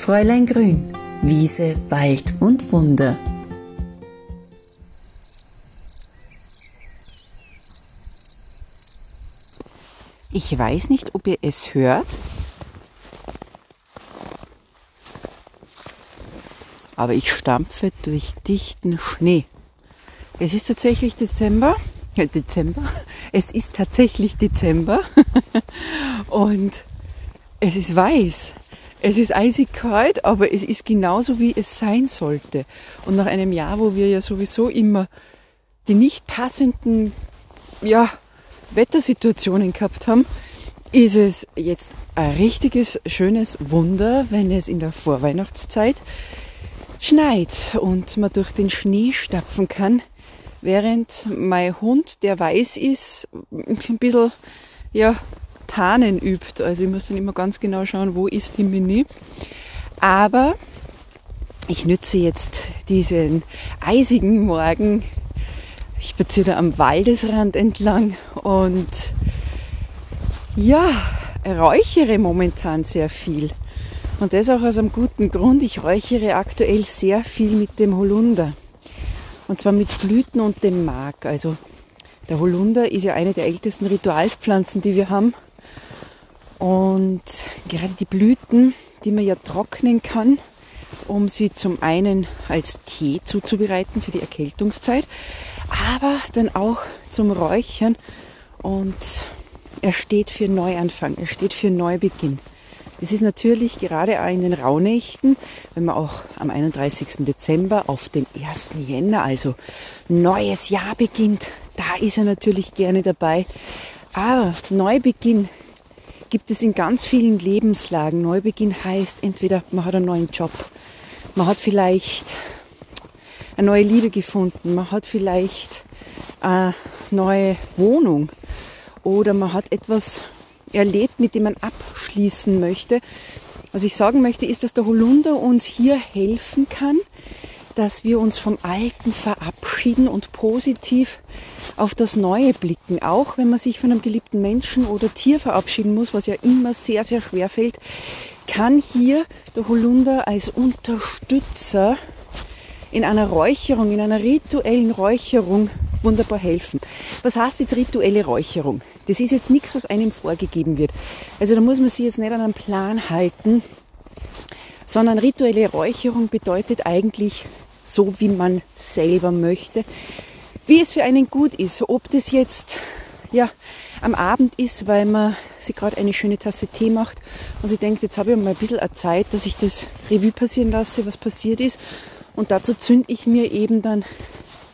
Fräulein Grün, Wiese, Wald und Wunder. Ich weiß nicht, ob ihr es hört, aber ich stampfe durch dichten Schnee. Es ist tatsächlich Dezember. Dezember. Es ist tatsächlich Dezember. Und es ist weiß. Es ist eisig kalt, aber es ist genauso, wie es sein sollte. Und nach einem Jahr, wo wir ja sowieso immer die nicht passenden ja, Wettersituationen gehabt haben, ist es jetzt ein richtiges, schönes Wunder, wenn es in der Vorweihnachtszeit schneit und man durch den Schnee stapfen kann, während mein Hund, der weiß ist, ein bisschen ja, Tarnen übt. Also ich muss dann immer ganz genau schauen, wo ist die Mini. Aber ich nütze jetzt diesen eisigen Morgen. Ich spaziere am Waldesrand entlang und ja, räuchere momentan sehr viel. Und das auch aus einem guten Grund. Ich räuchere aktuell sehr viel mit dem Holunder. Und zwar mit Blüten und dem Mark. Also der Holunder ist ja eine der ältesten Ritualspflanzen, die wir haben. Und gerade die Blüten, die man ja trocknen kann, um sie zum einen als Tee zuzubereiten für die Erkältungszeit, aber dann auch zum Räuchern. Und er steht für Neuanfang, er steht für Neubeginn. Das ist natürlich gerade auch in den Rauhnächten, wenn man auch am 31. Dezember auf den 1. Jänner, also neues Jahr beginnt, da ist er natürlich gerne dabei. Aber Neubeginn gibt es in ganz vielen Lebenslagen. Neubeginn heißt entweder man hat einen neuen Job, man hat vielleicht eine neue Liebe gefunden, man hat vielleicht eine neue Wohnung oder man hat etwas erlebt, mit dem man abschließen möchte. Was ich sagen möchte, ist, dass der Holunder uns hier helfen kann, dass wir uns vom Alten verabschieden und positiv auf das Neue blicken. Auch wenn man sich von einem geliebten Menschen oder Tier verabschieden muss, was ja immer sehr, sehr schwer fällt, kann hier der Holunder als Unterstützer in einer Räucherung, in einer rituellen Räucherung wunderbar helfen. Was heißt jetzt rituelle Räucherung? Das ist jetzt nichts, was einem vorgegeben wird. Also da muss man sich jetzt nicht an einen Plan halten, sondern rituelle Räucherung bedeutet eigentlich so, wie man selber möchte, wie es für einen gut ist. Ob das jetzt ja, am Abend ist, weil man sich gerade eine schöne Tasse Tee macht und sie denkt, jetzt habe ich mal ein bisschen Zeit, dass ich das Revue passieren lasse, was passiert ist. Und dazu zünde ich mir eben dann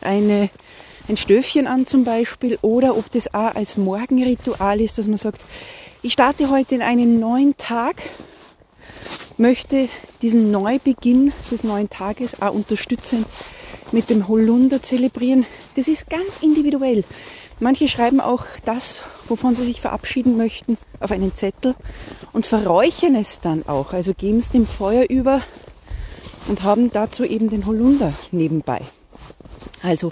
eine ein Stöfchen an zum Beispiel oder ob das auch als Morgenritual ist, dass man sagt, ich starte heute in einen neuen Tag, möchte diesen Neubeginn des neuen Tages auch unterstützen mit dem Holunder zelebrieren. Das ist ganz individuell. Manche schreiben auch das, wovon sie sich verabschieden möchten, auf einen Zettel und verräuchern es dann auch. Also geben es dem Feuer über und haben dazu eben den Holunder nebenbei. Also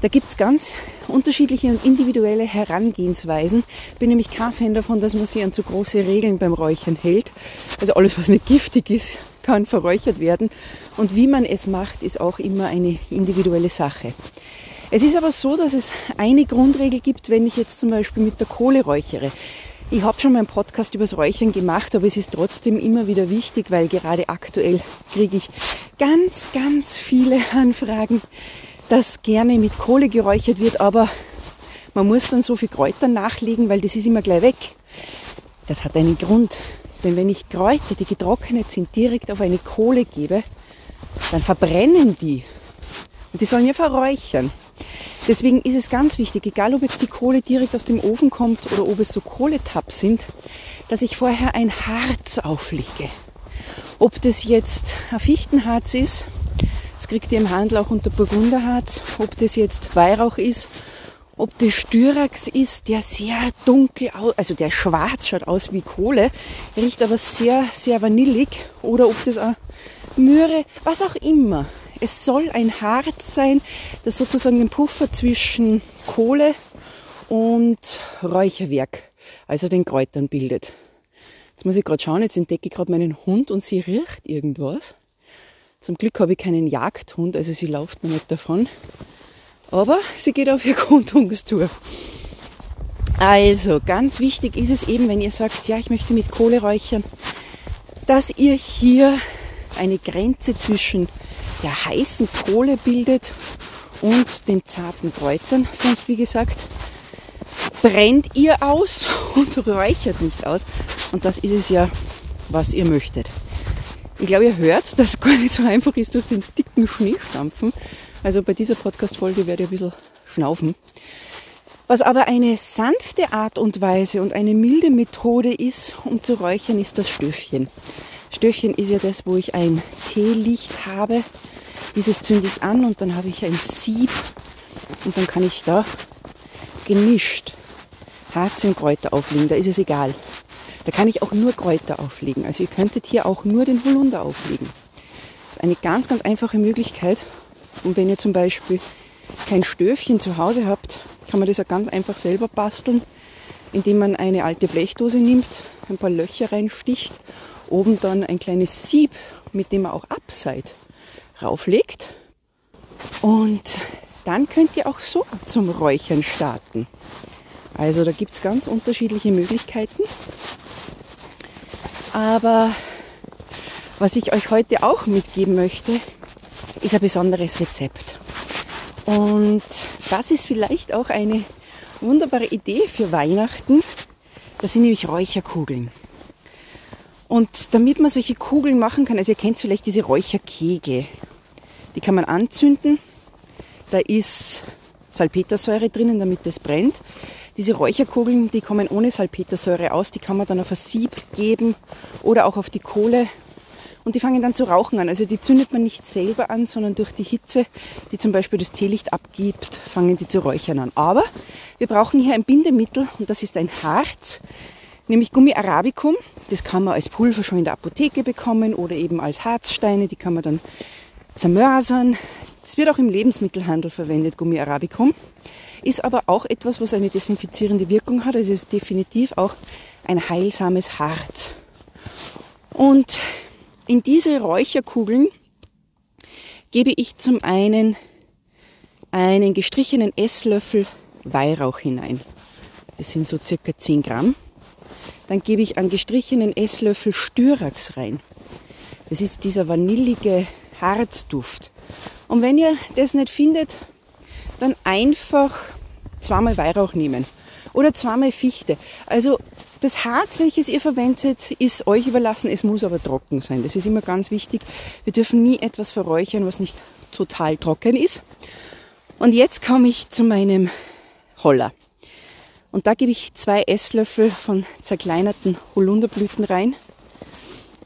da gibt es ganz unterschiedliche und individuelle Herangehensweisen. Ich bin nämlich kein Fan davon, dass man sich an zu große Regeln beim Räuchern hält. Also alles, was nicht giftig ist, kann verräuchert werden. Und wie man es macht, ist auch immer eine individuelle Sache. Es ist aber so, dass es eine Grundregel gibt, wenn ich jetzt zum Beispiel mit der Kohle räuchere. Ich habe schon mal einen Podcast über das Räuchern gemacht, aber es ist trotzdem immer wieder wichtig, weil gerade aktuell kriege ich ganz, ganz viele Anfragen das gerne mit Kohle geräuchert wird, aber man muss dann so viel Kräuter nachlegen, weil das ist immer gleich weg. Das hat einen Grund. Denn wenn ich Kräuter, die getrocknet sind, direkt auf eine Kohle gebe, dann verbrennen die. Und die sollen ja verräuchern. Deswegen ist es ganz wichtig, egal ob jetzt die Kohle direkt aus dem Ofen kommt oder ob es so Kohletabs sind, dass ich vorher ein Harz auflege. Ob das jetzt ein Fichtenharz ist kriegt ihr im Handel auch unter Burgunderharz. Ob das jetzt Weihrauch ist, ob das Styrax ist, der sehr dunkel, also der schwarz schaut aus wie Kohle, riecht aber sehr, sehr vanillig. Oder ob das auch Möhre, was auch immer. Es soll ein Harz sein, das sozusagen den Puffer zwischen Kohle und Räucherwerk, also den Kräutern bildet. Jetzt muss ich gerade schauen, jetzt entdecke ich gerade meinen Hund und sie riecht irgendwas. Zum Glück habe ich keinen Jagdhund, also sie läuft mir nicht davon. Aber sie geht auf ihr Kundungstour. Also, ganz wichtig ist es eben, wenn ihr sagt, ja, ich möchte mit Kohle räuchern, dass ihr hier eine Grenze zwischen der heißen Kohle bildet und den zarten Kräutern. Sonst, wie gesagt, brennt ihr aus und räuchert nicht aus. Und das ist es ja, was ihr möchtet. Ich glaube, ihr hört, dass es gar nicht so einfach ist, durch den dicken Schnee stampfen. Also bei dieser Podcast-Folge werde ich ein bisschen schnaufen. Was aber eine sanfte Art und Weise und eine milde Methode ist, um zu räuchern, ist das Stöfchen. Stöfchen ist ja das, wo ich ein Teelicht habe. Dieses zünde ich an und dann habe ich ein Sieb und dann kann ich da gemischt Harze und Kräuter auflegen. Da ist es egal. Da kann ich auch nur Kräuter auflegen. Also ihr könntet hier auch nur den Holunder auflegen. Das ist eine ganz, ganz einfache Möglichkeit. Und wenn ihr zum Beispiel kein Stöfchen zu Hause habt, kann man das ja ganz einfach selber basteln, indem man eine alte Blechdose nimmt, ein paar Löcher reinsticht, oben dann ein kleines Sieb, mit dem man auch Abseit rauflegt. Und dann könnt ihr auch so zum Räuchern starten. Also da gibt es ganz unterschiedliche Möglichkeiten. Aber was ich euch heute auch mitgeben möchte, ist ein besonderes Rezept. Und das ist vielleicht auch eine wunderbare Idee für Weihnachten. Das sind nämlich Räucherkugeln. Und damit man solche Kugeln machen kann, also ihr kennt vielleicht diese Räucherkegel, die kann man anzünden. Da ist Salpetersäure drinnen, damit es brennt. Diese Räucherkugeln, die kommen ohne Salpetersäure aus, die kann man dann auf ein Sieb geben oder auch auf die Kohle und die fangen dann zu rauchen an. Also die zündet man nicht selber an, sondern durch die Hitze, die zum Beispiel das Teelicht abgibt, fangen die zu räuchern an. Aber wir brauchen hier ein Bindemittel und das ist ein Harz, nämlich Gummi Arabicum. Das kann man als Pulver schon in der Apotheke bekommen oder eben als Harzsteine, die kann man dann zermörsern. Das wird auch im Lebensmittelhandel verwendet, Gummi Arabicum. Ist aber auch etwas, was eine desinfizierende Wirkung hat. Also es ist definitiv auch ein heilsames Harz. Und in diese Räucherkugeln gebe ich zum einen einen gestrichenen Esslöffel Weihrauch hinein. Das sind so circa 10 Gramm. Dann gebe ich einen gestrichenen Esslöffel Styrax rein. Das ist dieser vanillige Harzduft. Und wenn ihr das nicht findet, dann einfach zweimal Weihrauch nehmen oder zweimal Fichte. Also das Harz, welches ihr verwendet, ist euch überlassen. Es muss aber trocken sein. Das ist immer ganz wichtig. Wir dürfen nie etwas verräuchern, was nicht total trocken ist. Und jetzt komme ich zu meinem Holler. Und da gebe ich zwei Esslöffel von zerkleinerten Holunderblüten rein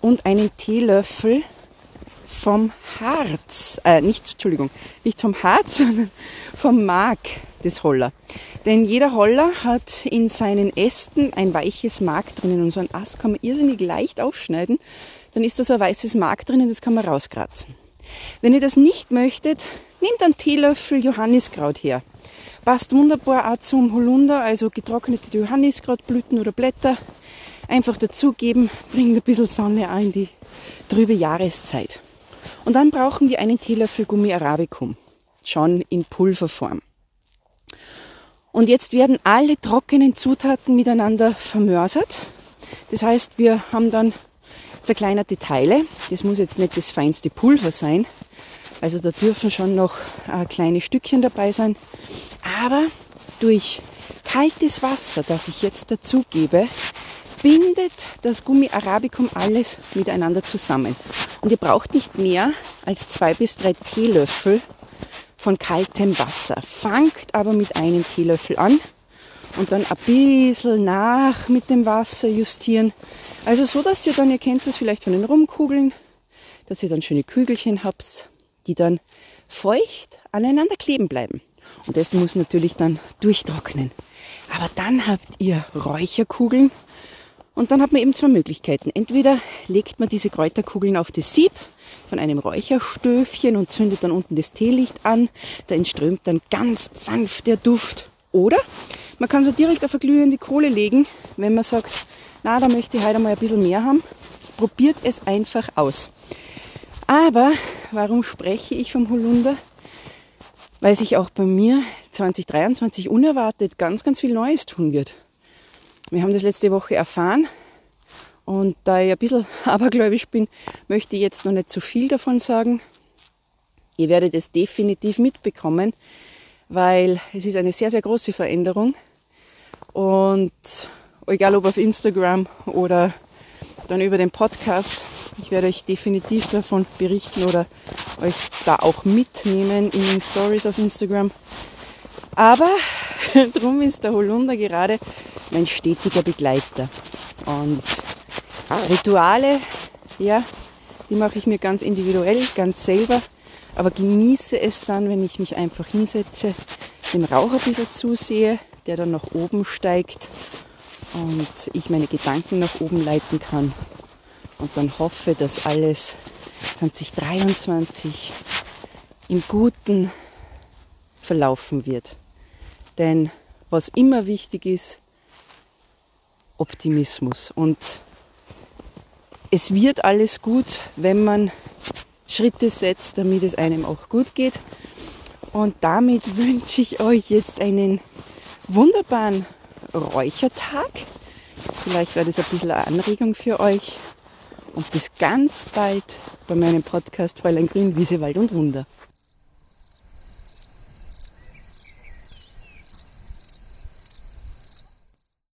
und einen Teelöffel vom Harz, äh, nicht, Entschuldigung, nicht vom Harz, sondern vom Mark des Holler. Denn jeder Holler hat in seinen Ästen ein weiches Mark drinnen und so ein Ast kann man irrsinnig leicht aufschneiden. Dann ist da so ein weißes Mark drinnen, das kann man rauskratzen. Wenn ihr das nicht möchtet, nehmt einen Teelöffel Johanniskraut her. Passt wunderbar auch zum Holunder, also getrocknete Johanniskrautblüten oder Blätter. Einfach dazugeben, bringt ein bisschen Sonne auch in die trübe Jahreszeit. Und dann brauchen wir einen Teelöffel Gummi Arabicum, schon in Pulverform. Und jetzt werden alle trockenen Zutaten miteinander vermörsert. Das heißt, wir haben dann zerkleinerte Teile. Das muss jetzt nicht das feinste Pulver sein. Also da dürfen schon noch äh, kleine Stückchen dabei sein. Aber durch kaltes Wasser, das ich jetzt dazugebe, bindet das Gummi Arabicum alles miteinander zusammen. Und ihr braucht nicht mehr als zwei bis drei Teelöffel von kaltem Wasser. Fangt aber mit einem Teelöffel an und dann ein bisschen nach mit dem Wasser justieren. Also so, dass ihr dann, ihr kennt das vielleicht von den Rumkugeln, dass ihr dann schöne Kügelchen habt, die dann feucht aneinander kleben bleiben. Und das muss natürlich dann durchtrocknen. Aber dann habt ihr Räucherkugeln und dann hat man eben zwei Möglichkeiten. Entweder legt man diese Kräuterkugeln auf das Sieb von einem Räucherstöfchen und zündet dann unten das Teelicht an. Da entströmt dann ganz sanft der Duft. Oder man kann so direkt auf eine glühende Kohle legen, wenn man sagt, na, da möchte ich heute mal ein bisschen mehr haben. Probiert es einfach aus. Aber warum spreche ich vom Holunder? Weil sich auch bei mir 2023 unerwartet ganz, ganz viel Neues tun wird. Wir haben das letzte Woche erfahren und da ich ein bisschen abergläubisch bin, möchte ich jetzt noch nicht zu viel davon sagen. Ihr werdet es definitiv mitbekommen, weil es ist eine sehr, sehr große Veränderung. Und egal ob auf Instagram oder dann über den Podcast, ich werde euch definitiv davon berichten oder euch da auch mitnehmen in den Stories auf Instagram. Aber drum ist der Holunder gerade mein stetiger Begleiter. Und Rituale, ja, die mache ich mir ganz individuell, ganz selber, aber genieße es dann, wenn ich mich einfach hinsetze, dem Rauch ein bisschen zusehe, der dann nach oben steigt und ich meine Gedanken nach oben leiten kann und dann hoffe, dass alles 2023 im Guten verlaufen wird. Denn was immer wichtig ist, Optimismus. Und es wird alles gut, wenn man Schritte setzt, damit es einem auch gut geht. Und damit wünsche ich euch jetzt einen wunderbaren Räuchertag. Vielleicht war das ein bisschen eine Anregung für euch. Und bis ganz bald bei meinem Podcast Fräulein Grün, Wiese, Wald und Wunder.